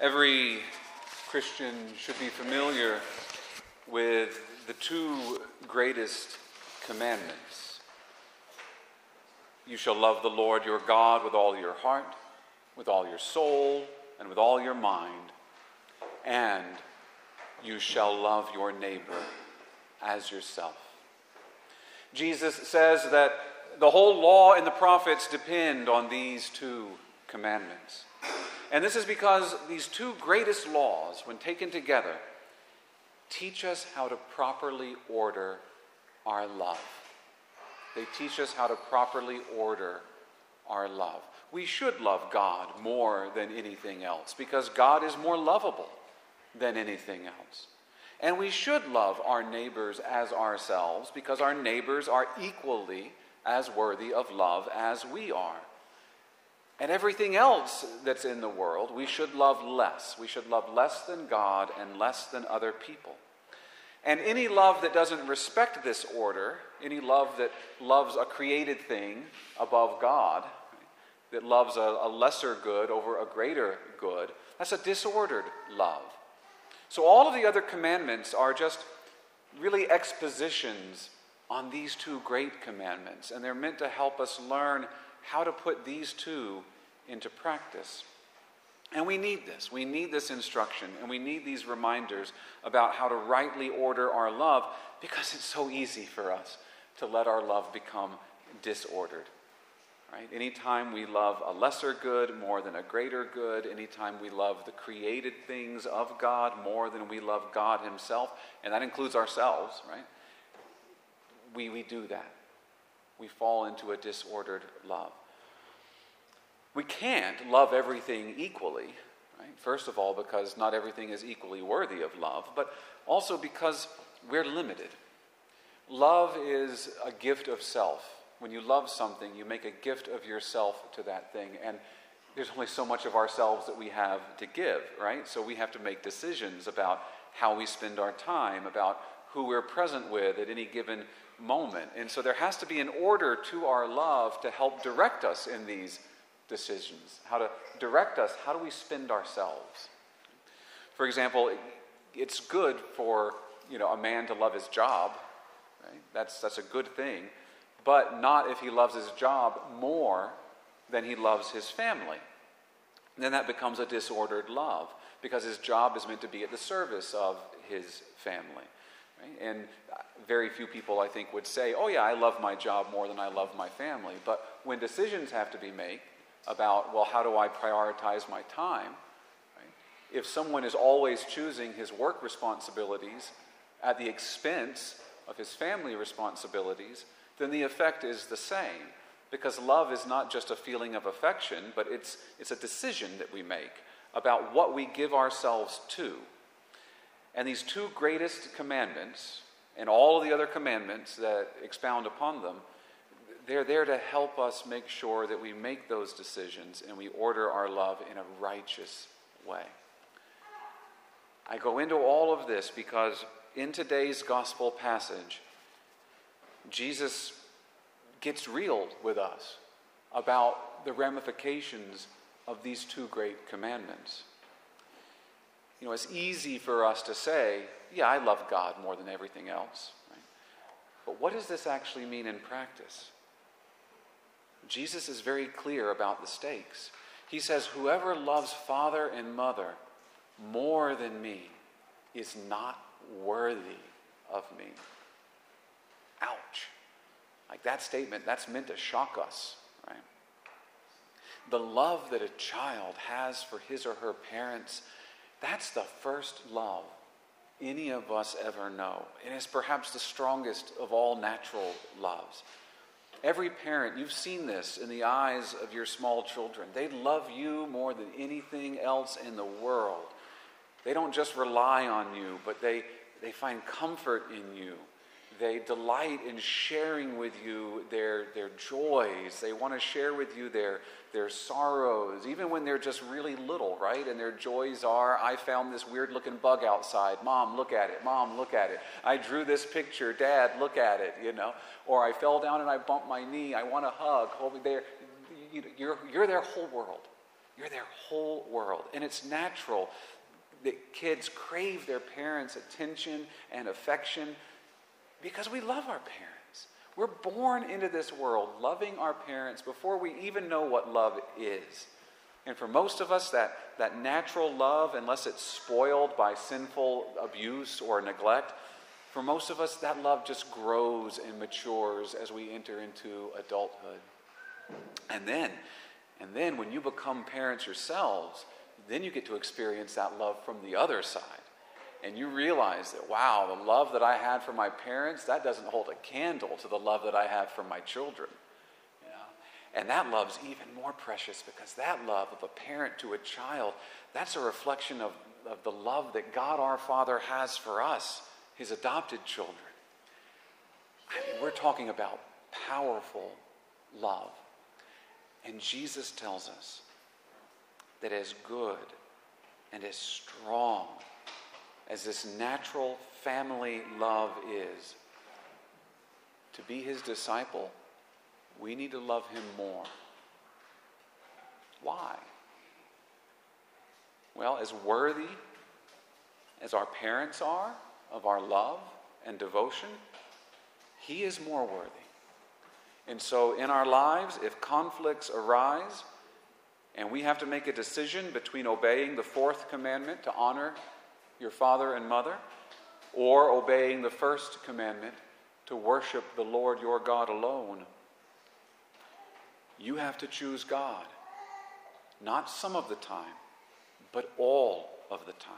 Every Christian should be familiar with the two greatest commandments. You shall love the Lord your God with all your heart, with all your soul, and with all your mind, and you shall love your neighbor as yourself. Jesus says that the whole law and the prophets depend on these two commandments. And this is because these two greatest laws, when taken together, teach us how to properly order our love. They teach us how to properly order our love. We should love God more than anything else because God is more lovable than anything else. And we should love our neighbors as ourselves because our neighbors are equally as worthy of love as we are. And everything else that's in the world, we should love less. We should love less than God and less than other people. And any love that doesn't respect this order, any love that loves a created thing above God, that loves a, a lesser good over a greater good, that's a disordered love. So all of the other commandments are just really expositions on these two great commandments, and they're meant to help us learn how to put these two into practice. And we need this. We need this instruction, and we need these reminders about how to rightly order our love because it's so easy for us to let our love become disordered. Right? Anytime we love a lesser good more than a greater good, anytime we love the created things of God more than we love God Himself, and that includes ourselves, right? we, we do that. We fall into a disordered love. We can't love everything equally, right? First of all, because not everything is equally worthy of love, but also because we're limited. Love is a gift of self. When you love something, you make a gift of yourself to that thing. And there's only so much of ourselves that we have to give, right? So we have to make decisions about how we spend our time, about who we're present with at any given moment. And so there has to be an order to our love to help direct us in these decisions, how to direct us, how do we spend ourselves. For example, it's good for you know, a man to love his job, right? That's, that's a good thing, but not if he loves his job more than he loves his family. Then that becomes a disordered love because his job is meant to be at the service of his family. Right? And uh, very few people, I think, would say, oh, yeah, I love my job more than I love my family. But when decisions have to be made about, well, how do I prioritize my time? If someone is always choosing his work responsibilities at the expense of his family responsibilities, then the effect is the same. Because love is not just a feeling of affection, but it's, it's a decision that we make about what we give ourselves to. And these two greatest commandments, and all of the other commandments that expound upon them, they're there to help us make sure that we make those decisions and we order our love in a righteous way. I go into all of this because in today's gospel passage, Jesus gets real with us about the ramifications of these two great commandments. You know, it's easy for us to say, yeah, I love God more than everything else. Right? But what does this actually mean in practice? Jesus is very clear about the stakes. He says, Whoever loves father and mother more than me is not worthy of me. Ouch. Like that statement, that's meant to shock us, right? The love that a child has for his or her parents that's the first love any of us ever know. And it's perhaps the strongest of all natural loves. Every parent, you've seen this in the eyes of your small children. They love you more than anything else in the world. They don't just rely on you, but they, they find comfort in you. They delight in sharing with you their, their joys. They want to share with you their, their sorrows, even when they're just really little, right? And their joys are I found this weird looking bug outside. Mom, look at it. Mom, look at it. I drew this picture. Dad, look at it, you know? Or I fell down and I bumped my knee. I want a hug. Hold me there. You're, you're their whole world. You're their whole world. And it's natural that kids crave their parents' attention and affection because we love our parents. We're born into this world loving our parents before we even know what love is. And for most of us, that, that natural love, unless it's spoiled by sinful abuse or neglect, for most of us, that love just grows and matures as we enter into adulthood. And then, and then when you become parents yourselves, then you get to experience that love from the other side. And you realize that, wow, the love that I had for my parents, that doesn't hold a candle to the love that I have for my children. You know? And that love's even more precious because that love of a parent to a child, that's a reflection of, of the love that God our Father has for us, his adopted children. I mean, we're talking about powerful love. And Jesus tells us that as good and as strong as this natural family love is, to be his disciple, we need to love him more. Why? Well, as worthy as our parents are of our love and devotion, he is more worthy. And so, in our lives, if conflicts arise and we have to make a decision between obeying the fourth commandment to honor your father and mother or obeying the first commandment to worship the Lord your God alone, you have to choose God. Not some of the time, but all of the time.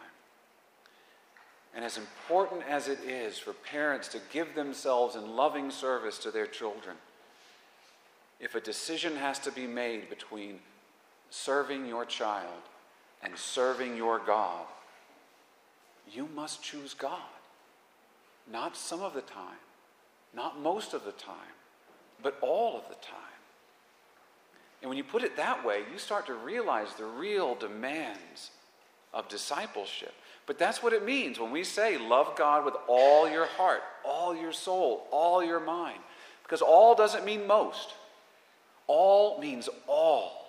And as important as it is for parents to give themselves in loving service to their children, if a decision has to be made between serving your child and serving your God, you must choose God. Not some of the time, not most of the time, but all of the time. And when you put it that way, you start to realize the real demands of discipleship. But that's what it means when we say, love God with all your heart, all your soul, all your mind. Because all doesn't mean most. All means all.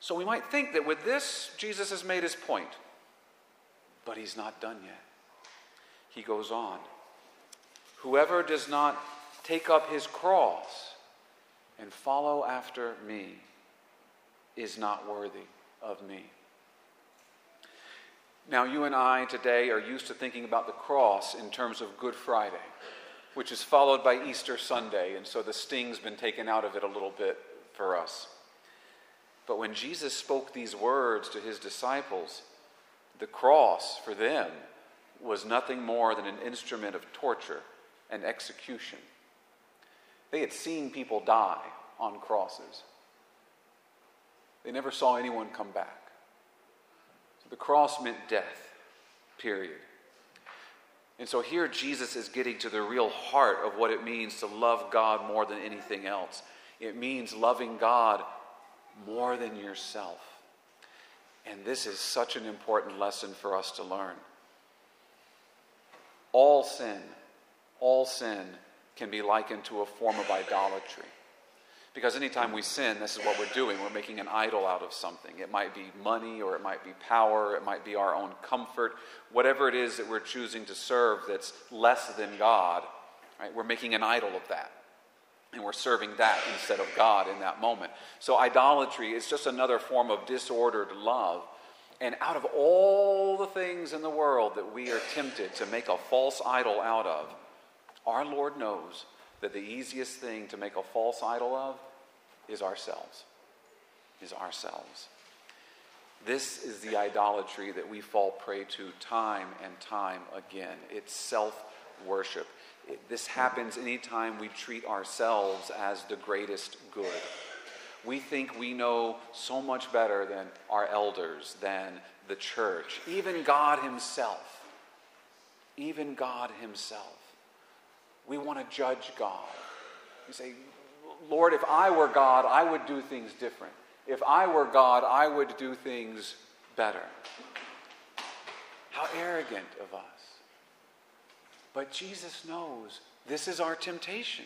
So we might think that with this, Jesus has made his point. But he's not done yet. He goes on Whoever does not take up his cross and follow after me is not worthy of me. Now, you and I today are used to thinking about the cross in terms of Good Friday which is followed by Easter Sunday, and so the sting's been taken out of it a little bit for us. But when Jesus spoke these words to his disciples, the cross for them was nothing more than an instrument of torture and execution. They had seen people die on crosses, they never saw anyone come back. So the cross meant death, period. And so here Jesus is getting to the real heart of what it means to love God more than anything else. It means loving God more than yourself. And this is such an important lesson for us to learn. All sin, all sin can be likened to a form of idolatry. Because anytime we sin, this is what we're doing. We're making an idol out of something. It might be money, or it might be power, it might be our own comfort. Whatever it is that we're choosing to serve that's less than God, right? We're making an idol of that. And we're serving that instead of God in that moment. So idolatry is just another form of disordered love. And out of all the things in the world that we are tempted to make a false idol out of, our Lord knows that the easiest thing to make a false idol of is ourselves. Is ourselves. This is the idolatry that we fall prey to time and time again. It's self worship. This happens anytime we treat ourselves as the greatest good. We think we know so much better than our elders, than the church, even God Himself. Even God Himself we want to judge God. We say, Lord, if I were God, I would do things different. If I were God, I would do things better. How arrogant of us. But Jesus knows this is our temptation.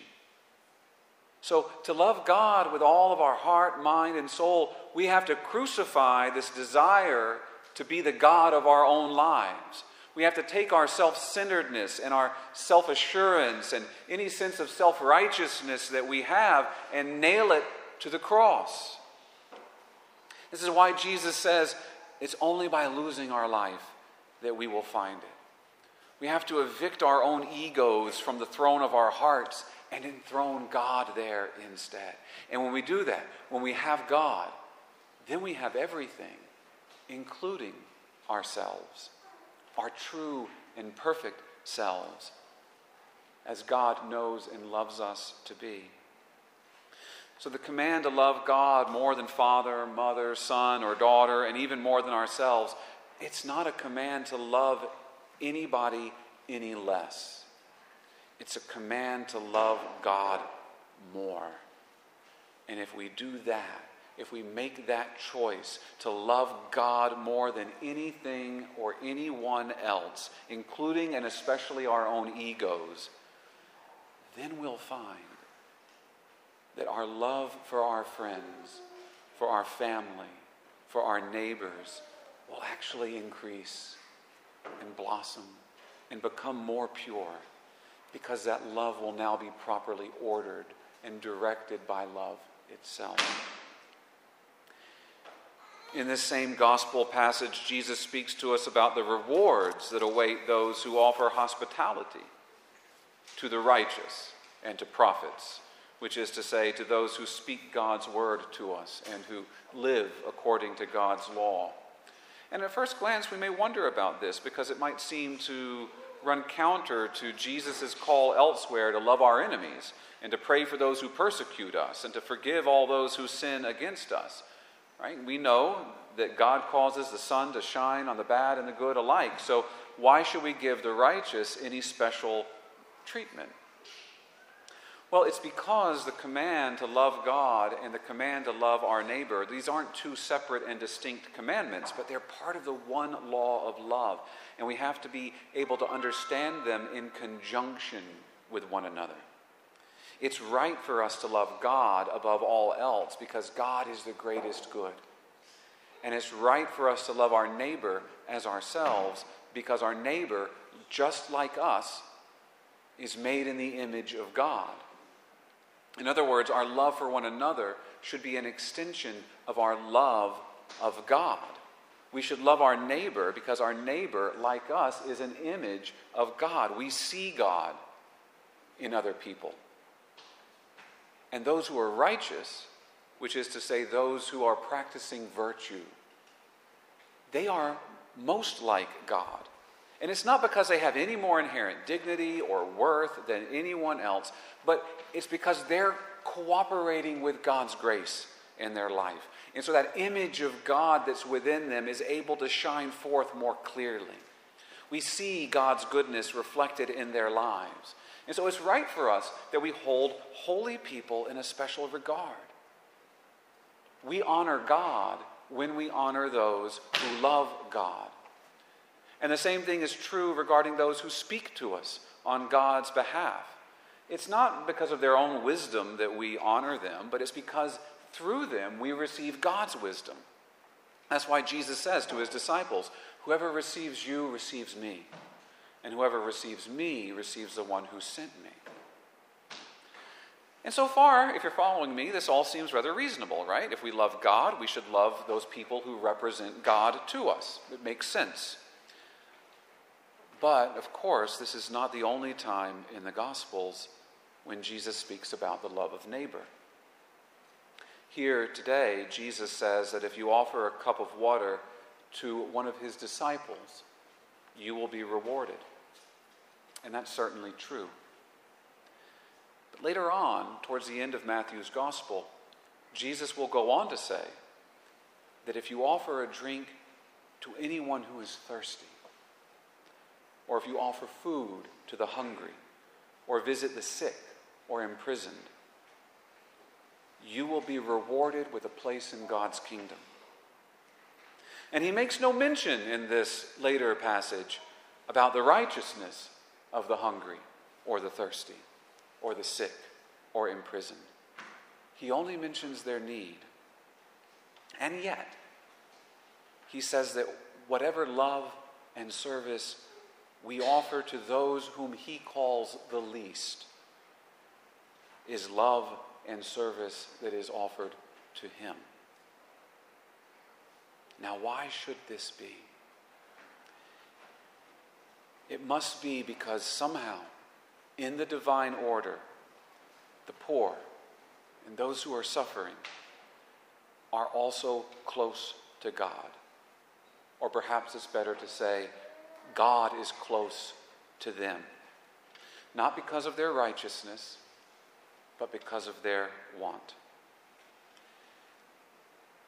So, to love God with all of our heart, mind, and soul, we have to crucify this desire to be the God of our own lives. We have to take our self centeredness and our self assurance and any sense of self righteousness that we have and nail it to the cross. This is why Jesus says it's only by losing our life that we will find it. We have to evict our own egos from the throne of our hearts and enthrone God there instead. And when we do that, when we have God, then we have everything, including ourselves, our true and perfect selves, as God knows and loves us to be. So, the command to love God more than father, mother, son, or daughter, and even more than ourselves, it's not a command to love anybody any less. It's a command to love God more. And if we do that, if we make that choice to love God more than anything or anyone else, including and especially our own egos, then we'll find that our love for our friends, for our family, for our neighbors will actually increase and blossom and become more pure because that love will now be properly ordered and directed by love itself. In this same gospel passage, Jesus speaks to us about the rewards that await those who offer hospitality to the righteous and to prophets, which is to say, to those who speak God's word to us and who live according to God's law. And at first glance, we may wonder about this because it might seem to run counter to Jesus' call elsewhere to love our enemies and to pray for those who persecute us and to forgive all those who sin against us. Right? We know that God causes the sun to shine on the bad and the good alike. So why should we give the righteous any special treatment? Well, it's because the command to love God and the command to love our neighbor, these aren't two separate and distinct commandments, but they're part of the one law of love. And we have to be able to understand them in conjunction with one another. It's right for us to love God above all else because God is the greatest good. And it's right for us to love our neighbor as ourselves because our neighbor, just like us, is made in the image of God. In other words, our love for one another should be an extension of our love of God. We should love our neighbor because our neighbor, like us, is an image of God. We see God in other people. And those who are righteous, which is to say, those who are practicing virtue, they are most like God. And it's not because they have any more inherent dignity or worth than anyone else, but it's because they're cooperating with God's grace in their life. And so that image of God that's within them is able to shine forth more clearly. We see God's goodness reflected in their lives. And so it's right for us that we hold holy people in a special regard. We honor God when we honor those who love God. And the same thing is true regarding those who speak to us on God's behalf. It's not because of their own wisdom that we honor them, but it's because through them we receive God's wisdom. That's why Jesus says to his disciples, Whoever receives you receives me, and whoever receives me receives the one who sent me. And so far, if you're following me, this all seems rather reasonable, right? If we love God, we should love those people who represent God to us. It makes sense. But, of course, this is not the only time in the Gospels when Jesus speaks about the love of neighbor. Here today, Jesus says that if you offer a cup of water to one of his disciples, you will be rewarded. And that's certainly true. But later on, towards the end of Matthew's Gospel, Jesus will go on to say that if you offer a drink to anyone who is thirsty, or if you offer food to the hungry, or visit the sick or imprisoned, you will be rewarded with a place in God's kingdom. And he makes no mention in this later passage about the righteousness of the hungry or the thirsty or the sick or imprisoned. he only mentions their need. And yet, he says that whatever love and service we offer to those whom he calls the least is love and service that is offered to him. Now, why should this be? It must be because somehow, in the divine order, the poor and those who are suffering are also close to God. Or perhaps it's better to say, God is close to them. Not because of their righteousness, but because of their want.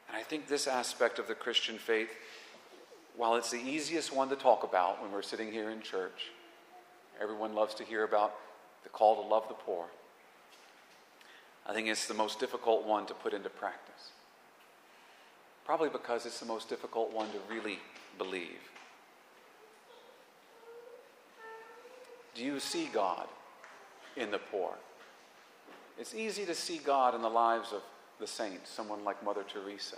And I think this aspect of the Christian faith, while it's the easiest one to talk about when we're sitting here in church, everyone loves to hear about the call to love the poor. I think it's the most difficult one to put into practice. Probably because it's the most difficult one to really believe. Do you see God in the poor? It's easy to see God in the lives of the saints, someone like Mother Teresa.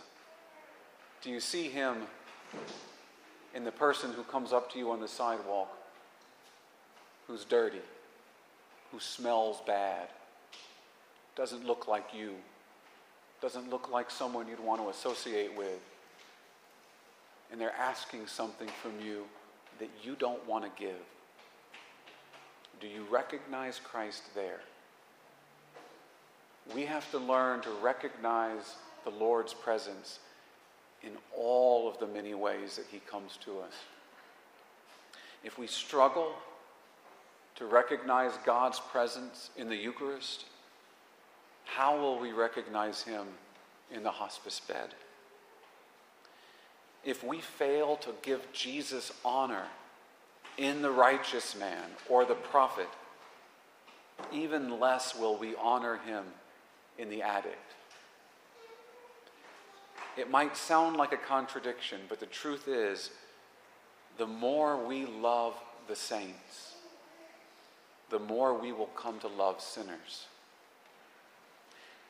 Do you see Him in the person who comes up to you on the sidewalk who's dirty, who smells bad, doesn't look like you, doesn't look like someone you'd want to associate with, and they're asking something from you that you don't want to give. Do you recognize Christ there? We have to learn to recognize the Lord's presence in all of the many ways that He comes to us. If we struggle to recognize God's presence in the Eucharist, how will we recognize Him in the hospice bed? If we fail to give Jesus honor in the righteous man or the prophet, even less will we honor him in the addict. It might sound like a contradiction, but the truth is, the more we love the saints, the more we will come to love sinners.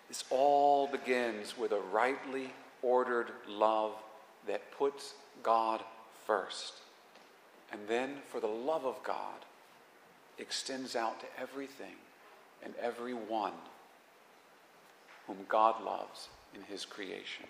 This all begins with a rightly ordered love that puts God first. And then, for the love of God, extends out to everything and everyone whom God loves in his creation.